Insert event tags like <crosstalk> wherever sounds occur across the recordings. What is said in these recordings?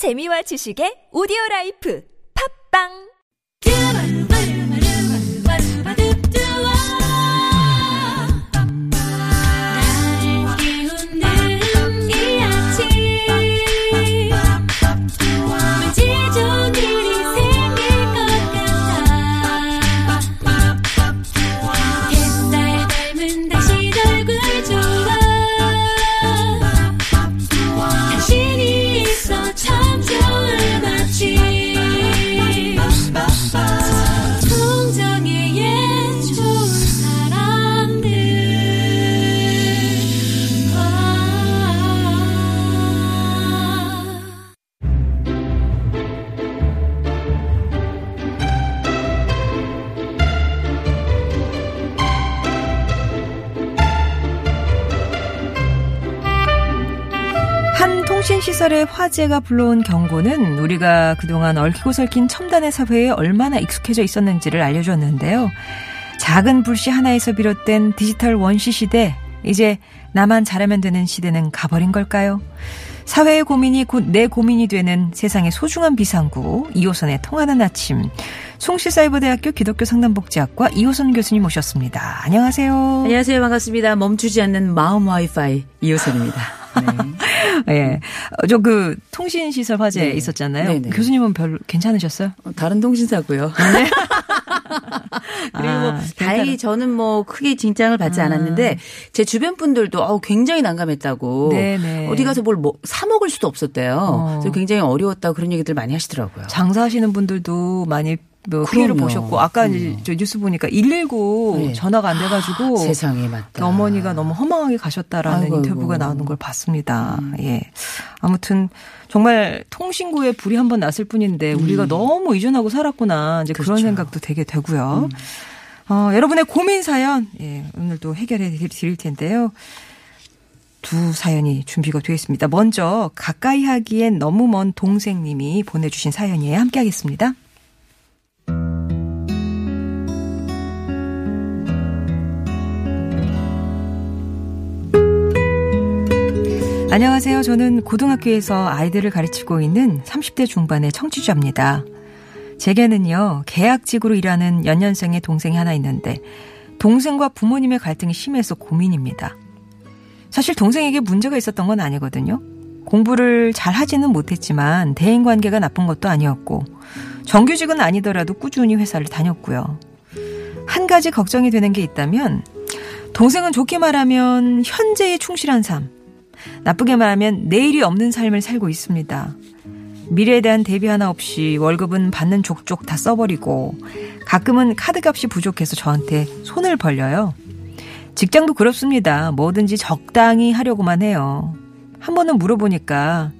재미와 지식의 오디오 라이프. 팝빵 한 통신시설의 화재가 불러온 경고는 우리가 그동안 얽히고 설킨 첨단의 사회에 얼마나 익숙해져 있었는지를 알려줬는데요. 작은 불씨 하나에서 비롯된 디지털 원시 시대, 이제 나만 잘하면 되는 시대는 가버린 걸까요? 사회의 고민이 곧 내 고민이 되는 세상의 소중한 비상구, 이호선의 통하는 아침. 송실사이버대학교 기독교 상담복지학과 이호선 교수님 모셨습니다. 안녕하세요. 안녕하세요. 반갑습니다. 멈추지 않는 마음 와이파이 이호선입니다. 네. <laughs> 예. 저 그 통신 시설 화재 네. 있었잖아요. 네네. 교수님은 별로 괜찮으셨어요? 어, 다른 통신사고요. <laughs> <laughs> 그리고 뭐 아, 다행히 저는 뭐 크게 진장을 받지 않았는데 제 주변 분들도 어우 굉장히 난감했다고 네네. 어디 가서 뭘 뭐 사 먹을 수도 없었대요. 어. 그래서 굉장히 어려웠다고 그런 얘기들 많이 하시더라고요. 장사하시는 분들도 많이 뭐 피해를. 보셨고 아까 이제 저 뉴스 보니까 119 네. 전화가 안 돼가지고 세상에 맞다. 그 어머니가 너무 허망하게 가셨다라는 아이고, 인터뷰가 아이고. 음. 나오는 걸 봤습니다. 예. 아무튼 정말 통신구에 불이 한 번 났을 뿐인데 우리가 너무 의존하고 살았구나 이제 그런 음. 그렇죠. 음. 생각도 되게 되고요. 어, 여러분의 고민 사연 예, 오늘도 해결해 드릴 텐데요. 두 사연이 준비가 되어 있습니다. 먼저 가까이 하기엔 너무 먼 동생님이 보내주신 사연이에요. 함께하겠습니다. 안녕하세요. 저는 고등학교에서 아이들을 가르치고 있는 30대 중반의 청취자입니다. 제게는요, 계약직으로 일하는 연년생의 동생이 하나 있는데, 동생과 부모님의 갈등이 심해서 고민입니다. 사실 동생에게 문제가 있었던 건 아니거든요. 공부를 잘 하지는 못했지만 대인 관계가 나쁜 것도 아니었고 정규직은 아니더라도 꾸준히 회사를 다녔고요. 한 가지 걱정이 되는 게 있다면 동생은 좋게 말하면 현재에 충실한 삶, 나쁘게 말하면 내일이 없는 삶을 살고 있습니다. 미래에 대한 대비 하나 없이 월급은 받는 족족 다 써버리고 가끔은 카드값이 부족해서 저한테 손을 벌려요. 직장도 그렇습니다. 뭐든지 적당히 하려고만 해요. 한 번은 물어보니까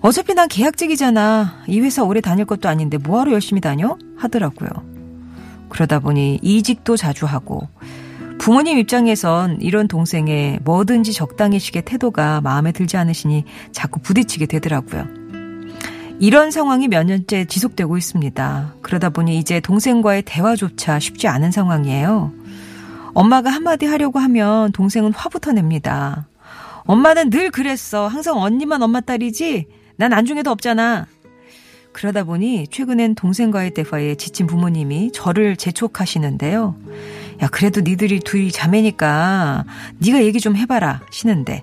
어차피 난 계약직이잖아. 이 회사 오래 다닐 것도 아닌데 뭐하러 열심히 다녀? 하더라고요. 그러다 보니 이직도 자주 하고 부모님 입장에선 이런 동생의 뭐든지 적당히식의 태도가 마음에 들지 않으시니 자꾸 부딪히게 되더라고요. 이런 상황이 몇 년째 지속되고 있습니다. 그러다 보니 이제 동생과의 대화조차 쉽지 않은 상황이에요. 엄마가 한마디 하려고 하면 동생은 화부터 냅니다. 엄마는 늘 그랬어. 항상 언니만 엄마 딸이지? 난 안중에도 없잖아. 그러다 보니 최근엔 동생과의 대화에 지친 부모님이 저를 재촉하시는데요. 야 그래도 니들이 둘이 자매니까 네가 얘기 좀 해봐라 시는데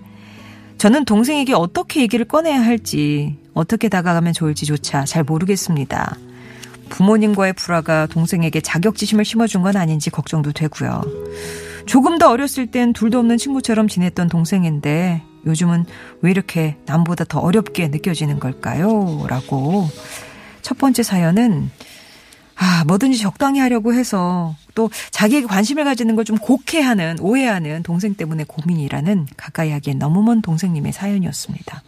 저는 동생에게 어떻게 얘기를 꺼내야 할지 어떻게 다가가면 좋을지조차 잘 모르겠습니다. 부모님과의 불화가 동생에게 자격지심을 심어준 건 아닌지 걱정도 되고요. 조금 더 어렸을 땐 둘도 없는 친구처럼 지냈던 동생인데 요즘은 왜 이렇게 남보다 더 어렵게 느껴지는 걸까요? 라고 첫 번째 사연은 아, 뭐든지 적당히 하려고 해서 또 자기에게 관심을 가지는 걸 좀 곡해하는, 오해하는 동생 때문에 고민이라는 가까이 하기엔 너무 먼 동생님의 사연이었습니다.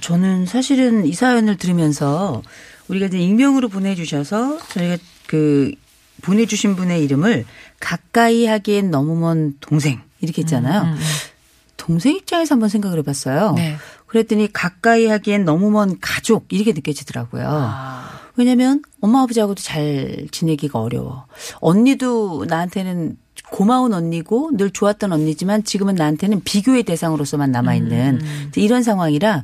저는 사실은 이 사연을 들으면서 우리가 이제 익명으로 보내주셔서 저희가 그 보내주신 분의 이름을 가까이 하기엔 너무 먼 동생 이렇게 했잖아요. 동생 입장에서 한번 생각을 해봤어요. 네. 그랬더니 가까이 하기엔 너무 먼 가족 이렇게 느껴지더라고요. 왜냐면 엄마 아버지하고도 잘 지내기가 어려워. 언니도 나한테는 고마운 언니고 늘 좋았던 언니지만 지금은 나한테는 비교의 대상으로서만 남아있는 이런 상황이라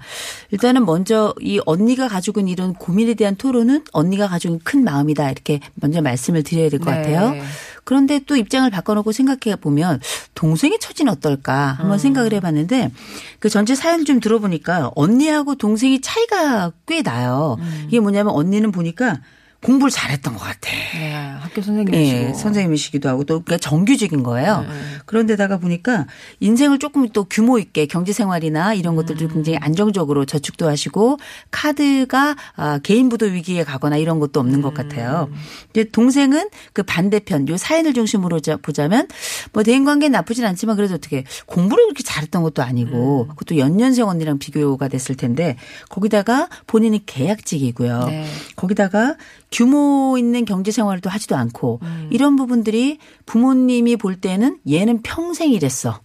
일단은 먼저 이 언니가 가지고 있는 이런 고민에 대한 토론은 언니가 가지고 있는 큰 마음이다 이렇게 먼저 말씀을 드려야 될것 네. 같아요. 그런데 또 입장을 바꿔놓고 생각해 보면 동생의 처지는 어떨까 한번 생각을 해봤는데 그 전체 사연 좀 들어보니까 언니하고 동생이 차이가 꽤 나요. 이게 뭐냐면 언니는 보니까 공부를 잘했던 것 같아. 네, 학교 선생님이시고. 예, 선생님이시기도 하고 또 그러니까 정규직인 거예요. 그런데다가 보니까 인생을 조금 또 규모 있게 경제 생활이나 이런 것들도 굉장히 안정적으로 저축도 하시고 카드가 아, 개인 부도 위기에 가거나 이런 것도 없는 것 같아요. 이제 동생은 그 반대편 요 사연을 중심으로 자- 보자면 뭐 대인 관계는 나쁘진 않지만 그래도 어떻게 공부를 그렇게 잘했던 것도 아니고 그것도 연년생 언니랑 비교가 됐을 텐데 거기다가 본인이 계약직이고요. 네. 거기다가 규모 있는 경제 생활도 하지도 않고 이런 부분들이 부모님이 볼 때는 얘는 평생 이랬어.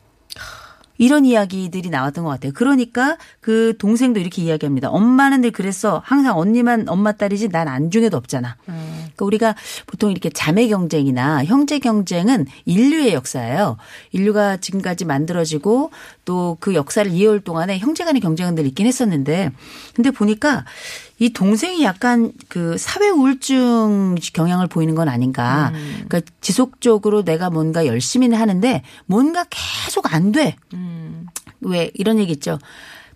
이런 이야기들이 나왔던 것 같아요. 그러니까 그 동생도 이렇게 이야기합니다. 엄마는 늘 그랬어. 항상 언니만 엄마 딸이지 난 안중에도 없잖아. 그러니까 우리가 보통 이렇게 자매 경쟁이나 형제 경쟁은 인류의 역사예요. 인류가 지금까지 만들어지고 또 그 역사를 이해할 동안에 형제 간의 경쟁은 늘 있긴 했었는데 근데 보니까 이 동생이 약간 그 사회 우울증 경향을 보이는 건 아닌가. 그러니까 지속적으로 내가 뭔가 열심히는 하는데 뭔가 계속 안 돼. 왜 이런 얘기 있죠.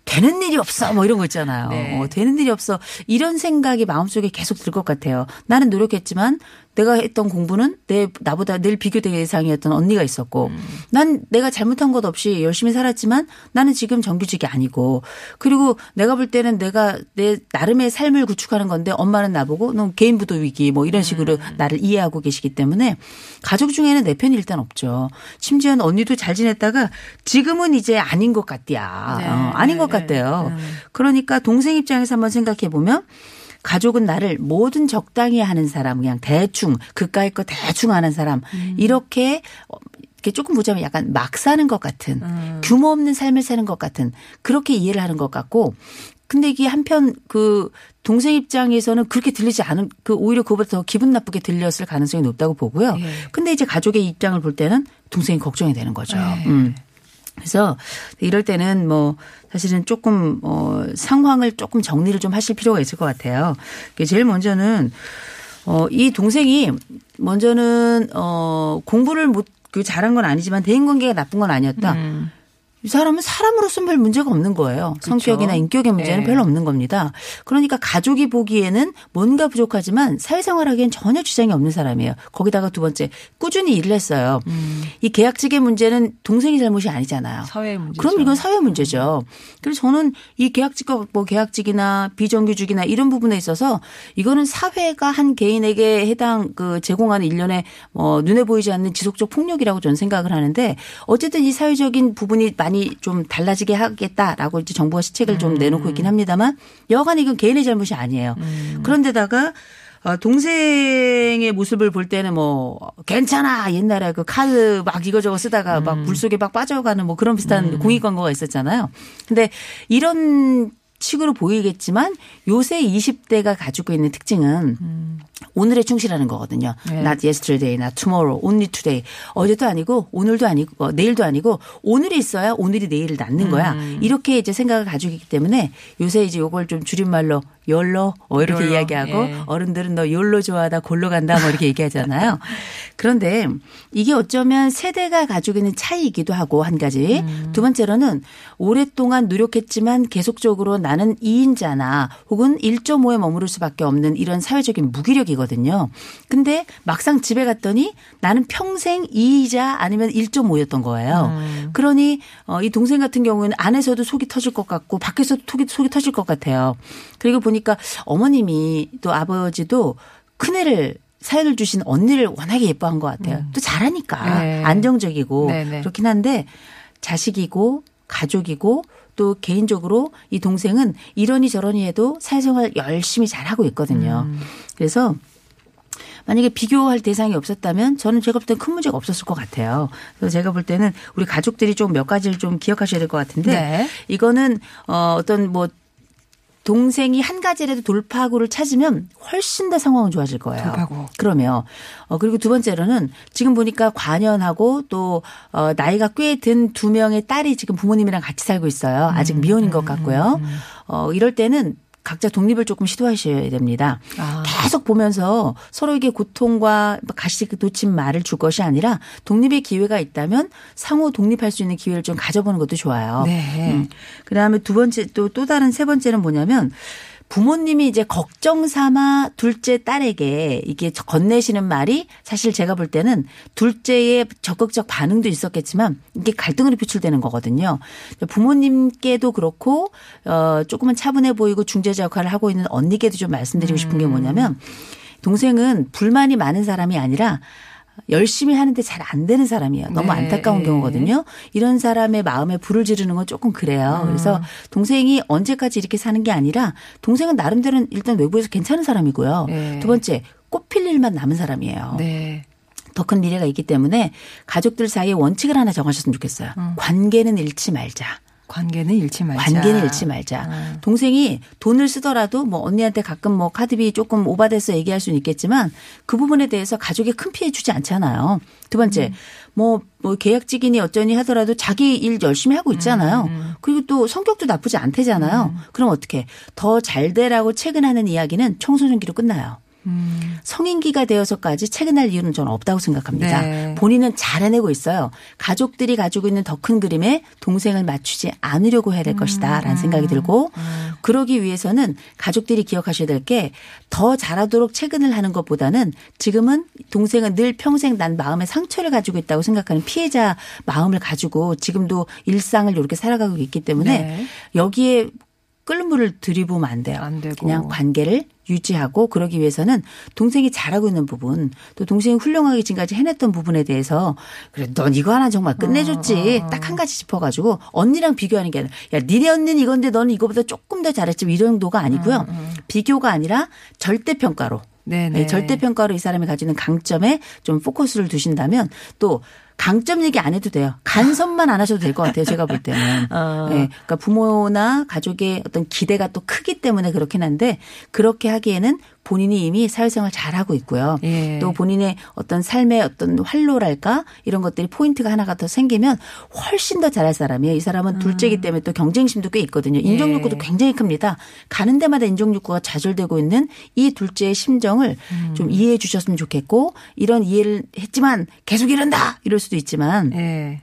되는 일이 없어 뭐 이런 거 있잖아요. 네. 어, 되는 일이 없어 이런 생각이 마음속에 계속 들 것 같아요. 나는 노력했지만 내가 했던 공부는 내 나보다 늘 비교 대상이었던 언니가 있었고 난 내가 잘못한 것 없이 열심히 살았지만 나는 지금 정규직이 아니고 그리고 내가 볼 때는 내가 내 나름의 삶을 구축하는 건데 엄마는 나보고 너 개인 부도 위기 뭐 이런 식으로 나를 이해하고 계시기 때문에 가족 중에는 내 편이 일단 없죠. 심지어는 언니도 잘 지냈다가 지금은 이제 아닌 것 같디야. 네. 어, 아닌 것 같대요. 그러니까 동생 입장에서 한번 생각해 보면 가족은 나를 뭐든 적당히 하는 사람, 그냥 대충 그까이 거 대충 하는 사람 이렇게 어, 이렇게 조금 보자면 약간 막 사는 것 같은 규모 없는 삶을 사는 것 같은 그렇게 이해를 하는 것 같고 근데 이게 한편 그 동생 입장에서는 그렇게 들리지 않은 그 오히려 그보다 더 기분 나쁘게 들렸을 가능성이 높다고 보고요. 예. 근데 이제 가족의 입장을 볼 때는 동생이 걱정이 되는 거죠. 음. 그래서 이럴 때는 뭐 사실은 조금 어 상황을 조금 정리를 좀 하실 필요가 있을 것 같아요. 제일 먼저는 어이 동생이 먼저는 어 공부를 못 그 잘한 건 아니지만 대인 관계가 나쁜 건 아니었다. 이 사람은 사람으로서는 별 문제가 없는 거예요. 성격이나 인격의 문제는 네. 별로 없는 겁니다. 그러니까 가족이 보기에는 뭔가 부족하지만 사회생활하기엔 전혀 지장이 없는 사람이에요. 거기다가 두 번째 꾸준히 일을 했어요. 이 계약직의 문제는 동생이 잘못이 아니잖아요. 사회 문제죠. 그럼 이건 사회 문제죠. 그래서 저는 이 계약직과 뭐 계약직이나 비정규직이나 이런 부분에 있어서 이거는 사회가 한 개인에게 해당 그 제공하는 일련의 뭐 눈에 보이지 않는 지속적 폭력이라고 저는 생각을 하는데 어쨌든 이 사회적인 부분이 많이 좀 달라지게 하겠다라고 이제 정부가 시책을 좀 내놓고 있긴 합니다만 여간 이건 개인의 잘못이 아니에요. 그런데다가 어, 동생의 모습을 볼 때는 뭐 괜찮아 옛날에 그 카드 막 이거저거 쓰다가 막 물 속에 막 빠져가는 뭐 그런 비슷한 공익 광고가 있었잖아요. 근데 이런 식으로 보이겠지만 요새 20대가 가지고 있는 특징은 오늘에 충실하는 거거든요. 네. Not yesterday, not tomorrow, only today. 어제도 아니고 오늘도 아니고 어, 내일도 아니고 오늘이 있어야 오늘이 내일을 낳는 거야. 이렇게 이제 생각을 가지고 있기 때문에 요새 이제 요걸 좀 줄임말로 열로 어 이렇게 열로, 이야기하고 예. 어른들은 너 욜로 좋아하다 골로 간다 뭐 이렇게 얘기하잖아요. 그런데 이게 어쩌면 세대가 가지고 있는 차이이기도 하고 한 가지. 두 번째로는 오랫동안 노력했지만 계속적으로 나는 2인자나 혹은 1.5에 머무를 수밖에 없는 이런 사회적인 무기력이거든요. 근데 막상 집에 갔더니 나는 평생 2이자 아니면 1.5였던 거예요. 그러니 어, 이 동생 같은 경우에는 안에서도 속이 터질 것 같고 밖에서도 속이, 속이 터질 것 같아요. 그리고 보니까 어머님이 또 아버지도 큰애를 사연을 주신 언니를 워낙에 예뻐한 것 같아요. 또 잘하니까 네. 안정적이고 네네. 그렇긴 한데 자식이고 가족이고 또 개인적으로 이 동생은 이러니 저러니 해도 사회생활 열심히 잘하고 있거든요. 그래서 만약에 비교할 대상이 없었다면 저는 제가 볼땐큰 문제가 없었을 것 같아요. 그래서 제가 볼 때는 우리 가족들이 좀 몇 가지를 좀 기억하셔야 될 것 같은데 네. 이거는 어 어떤 뭐 동생이 한 가지라도 돌파구를 찾으면 훨씬 더 상황은 좋아질 거예요. 돌파구. 그러면 어 그리고 두 번째로는 지금 보니까 관연하고 또 어, 나이가 꽤 든 두 명의 딸이 지금 부모님이랑 같이 살고 있어요. 음, 아직 미혼인 것 같고요. 어 이럴 때는 각자 독립을 조금 시도하셔야 됩니다. 아. 계속 보면서 서로에게 고통과 가시 놓친 말을 줄 것이 아니라 독립의 기회가 있다면 상호 독립할 수 있는 기회를 좀 가져보는 것도 좋아요. 네. 음. 그다음에 두 번째 또또 다른 세 번째는 뭐냐면 부모님이 이제 걱정 삼아 둘째 딸에게 이게 건네시는 말이 사실 제가 볼 때는 둘째의 적극적 반응도 있었겠지만 이게 갈등으로 표출되는 거거든요. 부모님께도 그렇고 어 조금은 차분해 보이고 중재자 역할을 하고 있는 언니께도 좀 말씀드리고 싶은 게 뭐냐면 동생은 불만이 많은 사람이 아니라 열심히 하는데 잘 안 되는 사람이에요. 너무 네. 안타까운 경우거든요. 이런 사람의 마음에 불을 지르는 건 조금 그래요. 음. 그래서 동생이 언제까지 이렇게 사는 게 아니라 동생은 나름대로는 일단 외부에서 괜찮은 사람이고요. 네. 두 번째 꽃필 일만 남은 사람이에요. 네. 더큰 미래가 있기 때문에 가족들 사이에 원칙을 하나 정하셨으면 좋겠어요. 음. 관계는 잃지 말자. 관계는 잃지 말자. 관계는 잃지 말자. 음. 동생이 돈을 쓰더라도 뭐 언니한테 가끔 뭐 카드비 조금 오바돼서 얘기할 수는 있겠지만 그 부분에 대해서 가족에 큰 피해 주지 않잖아요. 두 번째, 뭐, 뭐 계약직이니 어쩌니 하더라도 자기 일 열심히 하고 있잖아요. 그리고 또 성격도 나쁘지 않대잖아요. 그럼 어떻게 더 잘 되라고 퇴근하는 이야기는 청소년기로 끝나요. 음. 성인기가 되어서까지 퇴근할 이유는 저는 없다고 생각합니다. 네. 본인은 잘 해내고 있어요. 가족들이 가지고 있는 더 큰 그림에 동생을 맞추지 않으려고 해야 될 것이다 라는 생각이 들고 그러기 위해서는 가족들이 기억하셔야 될 게 더 잘하도록 퇴근을 하는 것보다는 지금은 동생은 늘 평생 난 마음에 상처를 가지고 있다고 생각하는 피해자 마음을 가지고 지금도 일상을 이렇게 살아가고 있기 때문에 네. 여기에 끓는 물을 들이부으면 안 돼요. 안 되고. 그냥 관계를 유지하고 그러기 위해서는 동생이 잘하고 있는 부분 또 동생이 훌륭하게 지금까지 해냈던 부분에 대해서 그래 넌 이거 하나 정말 끝내줬지. 어, 딱한 가지 짚어가지고 언니랑 비교하는 게 아니라 야 니네 언니는 이건데 너는 이거보다 조금 더 잘했지. 이 정도가 아니고요. 비교가 아니라 절대 평가로. 네네. 네, 절대 평가로 이 사람이 가지는 강점에 좀 포커스를 두신다면 또 강점 얘기 안 해도 돼요. 간섭만 안 하셔도 될 것 같아요. 제가 볼 때는. <laughs> 어. 네, 그러니까 부모나 가족의 어떤 기대가 또 크기 때문에 그렇긴 한데 그렇게 하기에는 본인이 이미 사회생활 잘하고 있고요. 예. 또 본인의 어떤 삶의 어떤 활로랄까 이런 것들이 포인트가 하나가 더 생기면 훨씬 더 잘할 사람이에요. 이 사람은 둘째이기 때문에 또 경쟁심도 꽤 있거든요. 인정욕구도 음. 예. 굉장히 큽니다. 가는 데마다 인정욕구가 좌절되고 있는 이 둘째의 심정을 음. 좀 이해해 주셨으면 좋겠고 이런 이해를 했지만 계속 이런다 이럴 수도 있지만 예.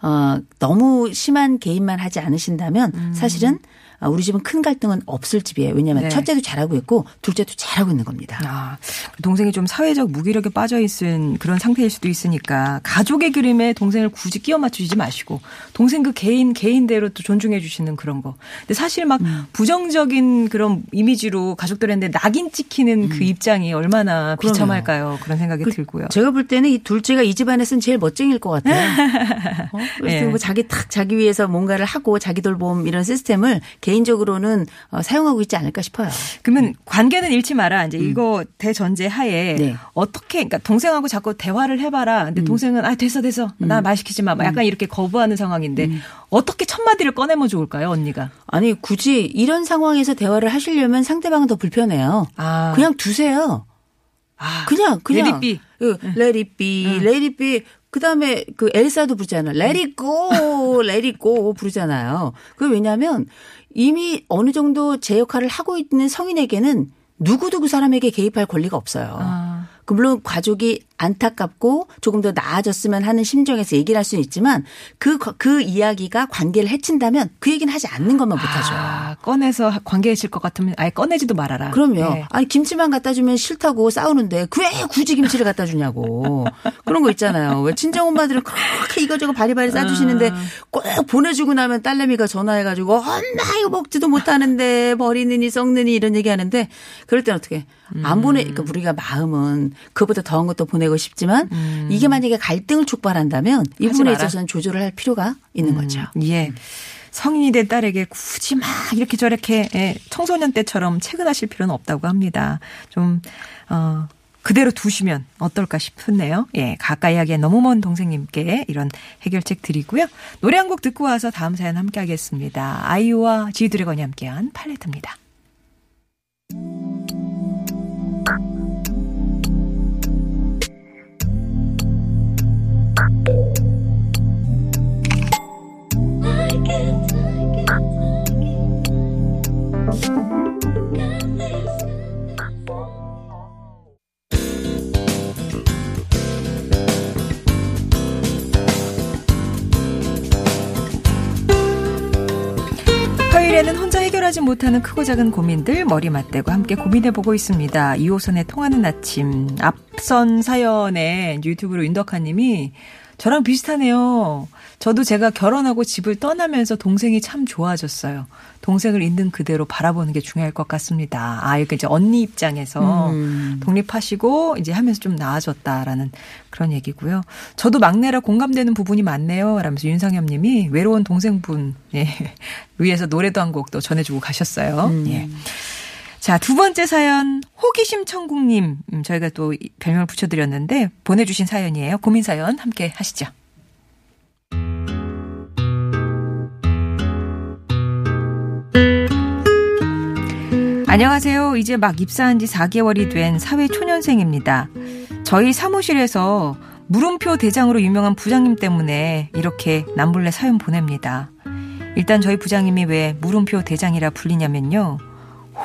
어, 너무 심한 개인만 하지 않으신다면 음. 사실은 아, 우리 집은 큰 갈등은 없을 집이에요. 왜냐하면 네. 첫째도 잘하고 있고 둘째도 잘하고 있는 겁니다. 아, 동생이 좀 사회적 무기력에 빠져 있은 그런 상태일 수도 있으니까 가족의 그림에 동생을 굳이 끼워 맞추지 마시고 동생 그 개인 개인대로 또 존중해 주시는 그런 거. 근데 사실 막 음. 부정적인 그런 이미지로 가족들한테 낙인 찍히는 그 입장이 얼마나 음. 그럼요. 비참할까요? 그런 생각이 그 들고요. 제가 볼 때는 이 둘째가 이 집안에서는 제일 멋쟁일 것 같아요. <laughs> 어? 그래서 예. 뭐 자기 탁 자기 위해서 뭔가를 하고 자기 돌봄 이런 시스템을 개 인적으로는 어, 사용하고 있지 않을까 싶어요. 그러면 관계는 잃지 마라. 이제 이거 대전제 하에 음. 네. 음. 어떻게 그러니까 동생하고 자꾸 대화를 해봐라. 근데 동생은 아 됐어 됐어 나 말 시키지 마. 막 약간 이렇게 거부하는 상황인데 음. 어떻게 첫 마디를 꺼내면 좋을까요, 언니가? 아니 굳이 이런 상황에서 대화를 하시려면 상대방은 더 불편해요. 아. 그냥 두세요. 아, 그냥 그냥 let it be. 그다음에 그 엘사도 부르잖아요. It go 부르잖아요. 그 왜냐하면 이미 어느 정도 제 역할을 하고 있는 성인에게는 누구도 그 사람에게 개입할 권리가 없어요. 아. 그 물론 가족이 안타깝고 조금 더 나아졌으면 하는 심정에서 얘기를 할 수는 있지만 그, 그 이야기가 관계를 해친다면 그 얘기는 하지 않는 것만 못하죠. 아, 꺼내서 관계해질 것 같으면 아예 꺼내지도 말아라. 그럼요. 네. 아니 김치만 갖다 주면 싫다고 싸우는데 그 왜 굳이 김치를 갖다 주냐고 그런 거 있잖아요. 왜 친정 엄마들은 그렇게 이거저거 바리바리 싸주시는데 꼭 보내주고 나면 딸내미가 전화해가지고 엄마 이거 먹지도 못하는데 버리느니 썩느니 이런 얘기하는데 그럴 땐 어떻게 안 보내? 그러니까 우리가 마음은 그보다 더한 것도 보내 고 싶지만 이게 만약에 갈등을 촉발한다면 이 부분에 마라. 있어서는 조절을 할 필요가 있는 거죠. 예. 성인이 된 딸에게 굳이 막 이렇게 저렇게 예, 청소년 때처럼 체근하실 필요는 없다고 합니다. 좀, 어, 그대로 두시면 어떨까 싶네요. 예, 가까이 하기엔 너무 먼 동생님께 이런 해결책 드리고요. 노래 한 곡 듣고 와서 다음 사연 함께 하겠습니다. 아이유와 지드래곤이 함께한 팔레트입니다. 해결하지 못하는 크고 작은 고민들 머리 맞대고 함께 고민해보고 있습니다. 2호선의 통하는 아침. 앞선 사연에 유튜브로 윤덕하님이 저랑 비슷하네요. 저도 제가 결혼하고 집을 떠나면서 동생이 참 좋아졌어요. 동생을 있는 그대로 바라보는 게 중요할 것 같습니다. 아, 이렇게 이제 언니 입장에서 음. 독립하시고 이제 하면서 좀 나아졌다라는 그런 얘기고요. 저도 막내라 공감되는 부분이 많네요. 라면서 윤상엽 님이 외로운 동생분, 예. <laughs> 위에서 노래도 한곡또 전해주고 가셨어요. 음. 예. 자, 두 번째 사연, 호기심 천국님. 음, 저희가 또이 별명을 붙여드렸는데, 보내주신 사연이에요. 고민 사연 함께 하시죠. 안녕하세요. 이제 막 입사한 지 4개월이 된 사회 초년생입니다. 저희 사무실에서 물음표 대장으로 유명한 부장님 때문에 이렇게 남몰래 사연 보냅니다. 일단 저희 부장님이 왜 물음표 대장이라 불리냐면요.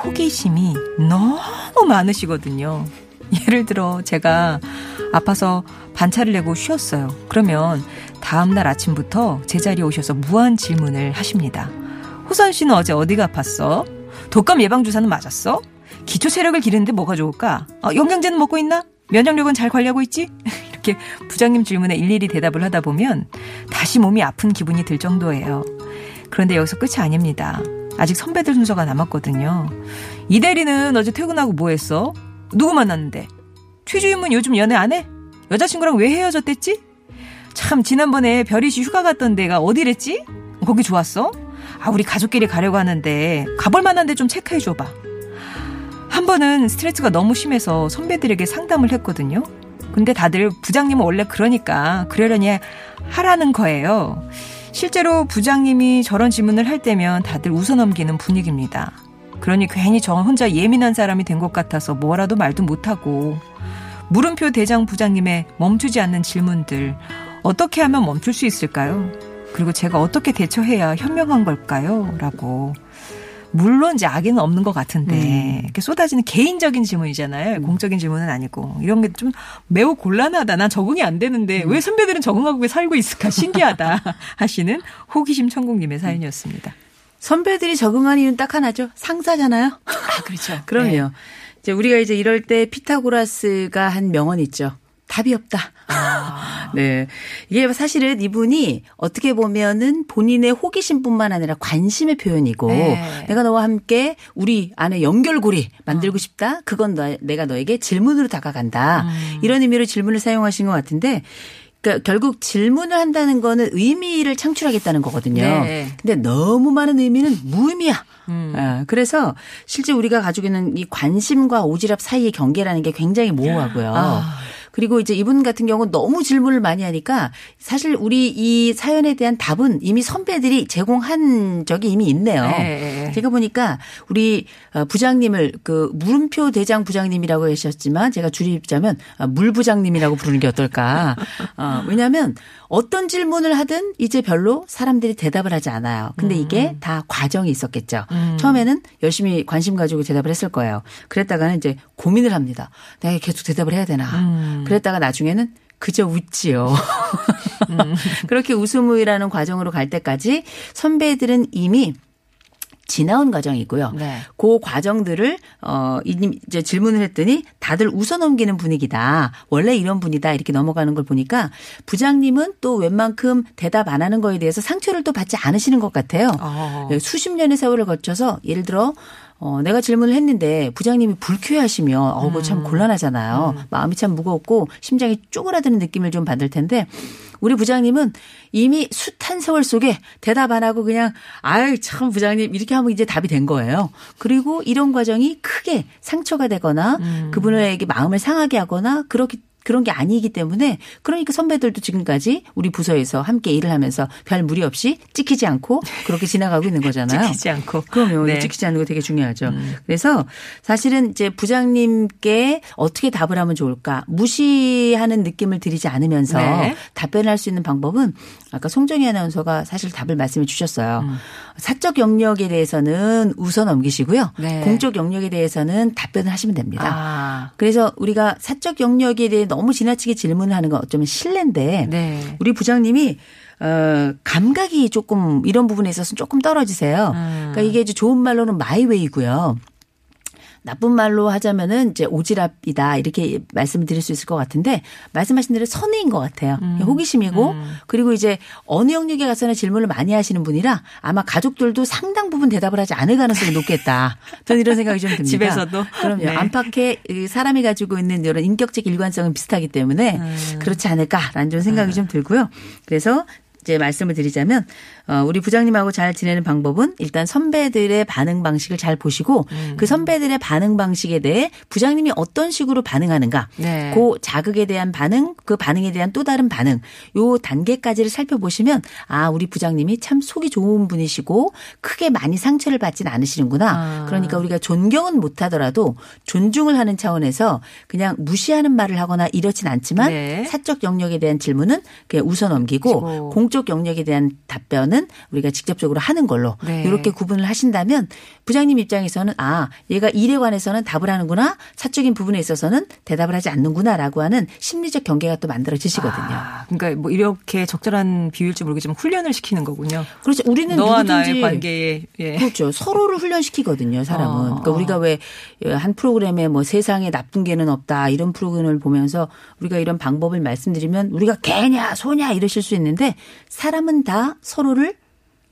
호기심이 너무 많으시거든요. 예를 들어 제가 아파서 반차를 내고 쉬었어요. 그러면 다음날 아침부터 제자리에 오셔서 무한 질문을 하십니다. 호선 씨는 어제 어디가 아팠어? 독감 예방 주사는 맞았어? 기초 체력을 기르는데 뭐가 좋을까? 어, 영양제는 먹고 있나? 면역력은 잘 관리하고 있지? <laughs> 이렇게 부장님 질문에 일일이 대답을 하다 보면 다시 몸이 아픈 기분이 들 정도예요. 그런데 여기서 끝이 아닙니다. 아직 선배들 순서가 남았거든요. 이 대리는 어제 퇴근하고 뭐 했어? 누구 만났는데? 최주임은 요즘 연애 안 해? 여자친구랑 왜 헤어졌댔지? 참 지난번에 별이 씨 휴가 갔던 데가 어디랬지? 거기 좋았어? 아 우리 가족끼리 가려고 하는데 가볼 만한데 좀 체크해 줘봐. 한 번은 스트레스가 너무 심해서 선배들에게 상담을 했거든요. 근데 다들 부장님은 원래 그러니까 그러려니 하라는 거예요. 실제로 부장님이 저런 질문을 할 때면 다들 웃어넘기는 분위기입니다. 그러니 괜히 저 혼자 예민한 사람이 된 것 같아서 뭐라도 말도 못하고 물음표 대장 부장님의 멈추지 않는 질문들 어떻게 하면 멈출 수 있을까요? 그리고 제가 어떻게 대처해야 현명한 걸까요? 라고. 물론 이제 악의는 없는 것 같은데 이렇게 쏟아지는 개인적인 질문이잖아요. 공적인 질문은 아니고 이런 게 좀 매우 곤란하다. 난 적응이 안 되는데 왜 선배들은 적응하고 살고 있을까 <laughs> 신기하다 하시는 호기심 천국님의 사연이었습니다. 선배들이 적응한 이유는 딱 하나죠. 상사잖아요. 아 그렇죠. <laughs> 그럼요. 이제 우리가 이제 이럴 때 피타고라스가 한 명언 있죠. 답이 없다. <laughs> 네. 이게 사실은 이분이 어떻게 보면은 본인의 호기심뿐만 아니라 관심의 표현이고 네. 내가 너와 함께 우리 안에 연결고리 만들고 싶다. 그건 너, 내가 너에게 질문으로 다가간다. 이런 의미로 질문을 사용하신 것 같은데 그러니까 결국 질문을 한다는 거는 의미를 창출하겠다는 거거든요. 네. 근데 너무 많은 의미는 무의미야. 음. 아, 그래서 실제 우리가 가지고 있는 이 관심과 오지랖 사이의 경계라는 게 굉장히 모호하고요. 아. 그리고 이제 이분 같은 경우는 너무 질문을 많이 하니까 사실 우리 이 사연에 대한 답은 이미 선배들이 제공한 적이 이미 있네요. 네. 제가 보니까 우리 어, 부장님을 그 물음표 대장 부장님이라고 하셨지만 제가 줄이자면 어, 물 부장님이라고 부르는 게 어떨까. 어, 왜냐하면 어떤 질문을 하든 이제 별로 사람들이 대답을 하지 않아요. 근데 이게 다 과정이 있었겠죠. 처음에는 열심히 관심 가지고 대답을 했을 거예요. 그랬다가는 이제 고민을 합니다. 내가 계속 대답을 해야 되나. 그랬다가 나중에는 그저 웃지요. <laughs> 그렇게 웃음이라는 과정으로 갈 때까지 선배들은 이미 지나온 과정이고요. 네. 그 과정들을 어 이- 이제 질문을 했더니 다들 웃어 넘기는 분위기다. 원래 이런 분이다. 이렇게 넘어가는 걸 보니까 부장님은 또 웬만큼 대답 안 하는 거에 대해서 상처를 또 받지 않으시는 것 같아요. 어. 네, 수십 년의 세월을 거쳐서 예를 들어 어, 내가 질문을 했는데 부장님이 불쾌하시면 어, 그거 참 곤란하잖아요. 마음이 참 무겁고 심장이 쪼그라드는 느낌을 좀 받을 텐데 우리 부장님은 이미 숱한 세월 속에 대답 안 하고 그냥 아유 참 부장님 이렇게 하면 이제 답이 된 거예요. 그리고 이런 과정이 크게 상처가 되거나 그분에게 마음을 상하게 하거나 그렇게 그런 게 아니기 때문에 그러니까 선배들도 지금까지 우리 부서에서 함께 일을 하면서 별 무리 없이 찍히지 않고 그렇게 지나가고 있는 거잖아요. <laughs> 찍히지 않고. 그럼요. 네. 찍히지 않는 거 되게 중요하죠. 그래서 사실은 이제 부장님께 어떻게 답을 하면 좋을까 무시하는 느낌을 들이지 않으면서 네. 답변할 수 있는 방법은 아까 송정희 아나운서가 사실 답을 말씀해 주셨어요. 음. 사적 영역에 대해서는 웃어 넘기시고요. 네. 공적 영역에 대해서는 답변을 하시면 됩니다. 아. 그래서 우리가 사적 영역에 대해 너무 지나치게 질문을 하는 건 어쩌면 실례인데 네. 우리 부장님이 어, 감각이 조금 이런 부분에 있어서 조금 떨어지세요. 그러니까 이게 이제 좋은 말로는 마이웨이고요. 나쁜 말로 하자면은 이제 오지랖이다 이렇게 말씀을 드릴 수 있을 것 같은데 말씀하신 대로 선의인 것 같아요. 호기심이고 그리고 이제 어느 영역에 가서나 질문을 많이 하시는 분이라 아마 가족들도 상당 부분 대답을 하지 않을 가능성이 높겠다. 저는 이런 생각이 좀 듭니다. 집에서도? 그럼요. 네. 안팎의 이 사람이 가지고 있는 이런 인격적 일관성은 비슷하기 때문에 그렇지 않을까라는 좀 생각이 좀 들고요. 그래서 이제 말씀을 드리자면 어, 우리 부장님하고 잘 지내는 방법은 일단 선배들의 반응 방식을 잘 보시고 그 선배들의 반응 방식에 대해 부장님이 어떤 식으로 반응하는가, 네. 그 자극에 대한 반응, 그 반응에 대한 또 다른 반응, 요 단계까지를 살펴보시면 아 우리 부장님이 참 속이 좋은 분이시고 크게 많이 상처를 받진 않으시는구나. 아. 그러니까 우리가 존경은 못하더라도 존중을 하는 차원에서 그냥 무시하는 말을 하거나 이렇진 않지만 네. 사적 영역에 대한 질문은 그냥 웃어 넘기고 그리 고. 공적 영역에 대한 답변은 우리가 직접적으로 하는 걸로 네. 이렇게 구분을 하신다면 부장님 입장에서는 아 얘가 일에 관해서는 답을 하는구나 사적인 부분에 있어서는 대답을 하지 않는구나라고 하는 심리적 경계가 또 만들어지시거든요. 아, 그러니까 뭐 이렇게 적절한 비율일지 모르겠지만 훈련을 시키는 거군요. 그렇죠. 우리는 너와 누구든지 나의 관계에 예. 그렇죠. 서로를 훈련시키거든요, 사람은. 어. 그러니까 우리가 왜 한 프로그램에 뭐 세상에 나쁜 개는 없다 이런 프로그램을 보면서 우리가 이런 방법을 말씀드리면 우리가 개냐 소냐 이러실 수 있는데 사람은 다 서로를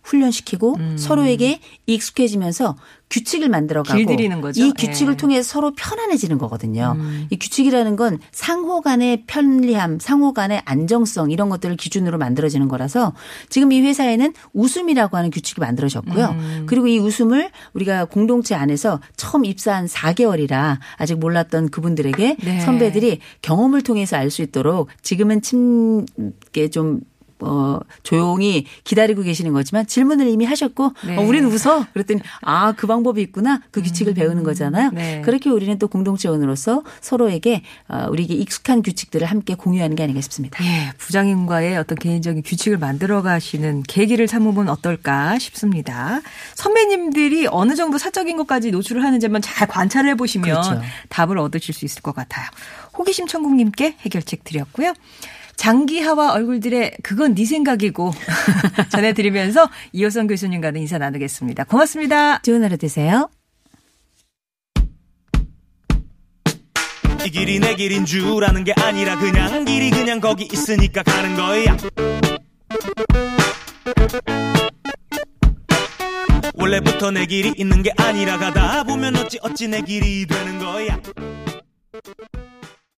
훈련시키고 음. 서로에게 익숙해지면서 규칙을 만들어가고 길들이는 거죠. 이 규칙을 예. 음. 통해 서로 편안해지는 거거든요. 이 규칙이라는 건 상호 간의 편리함, 상호 간의 안정성 이런 것들을 기준으로 만들어지는 거라서 지금 이 회사에는 웃음이라고 하는 규칙이 만들어졌고요. 음. 그리고 이 웃음을 우리가 공동체 안에서 처음 입사한 4개월이라 아직 몰랐던 그분들에게 네. 선배들이 경험을 통해서 알 수 있도록 지금은 침게 좀 어, 조용히 기다리고 계시는 거지만 질문을 이미 하셨고, 네. 어, 우리는 웃어. 그랬더니, 아, 그 방법이 있구나. 그 규칙을 배우는 거잖아요. 네. 그렇게 우리는 또 공동체원으로서 서로에게, 어, 우리에게 익숙한 규칙들을 함께 공유하는 게 아닌가 싶습니다. 예, 부장님과의 어떤 개인적인 규칙을 만들어 가시는 계기를 삼으면 어떨까 싶습니다. 선배님들이 어느 정도 사적인 것까지 노출을 하는지만 잘 관찰해 보시면 그렇죠. 답을 얻으실 수 있을 것 같아요. 호기심 천국님께 해결책 드렸고요. 장기하와 얼굴들의 그건 네 생각이고 <laughs> 전해드리면서 이호선 교수님과는 인사 나누겠습니다. 고맙습니다. 좋은 하루 되세요. 이 길이 내 길인 줄 아는 게 아니라 그냥 길이 그냥 거기 있으니까 가는 거야 원래부터 내 길이 있는 게 아니라 가다 보면 어찌 어찌 내 길이 되는 거야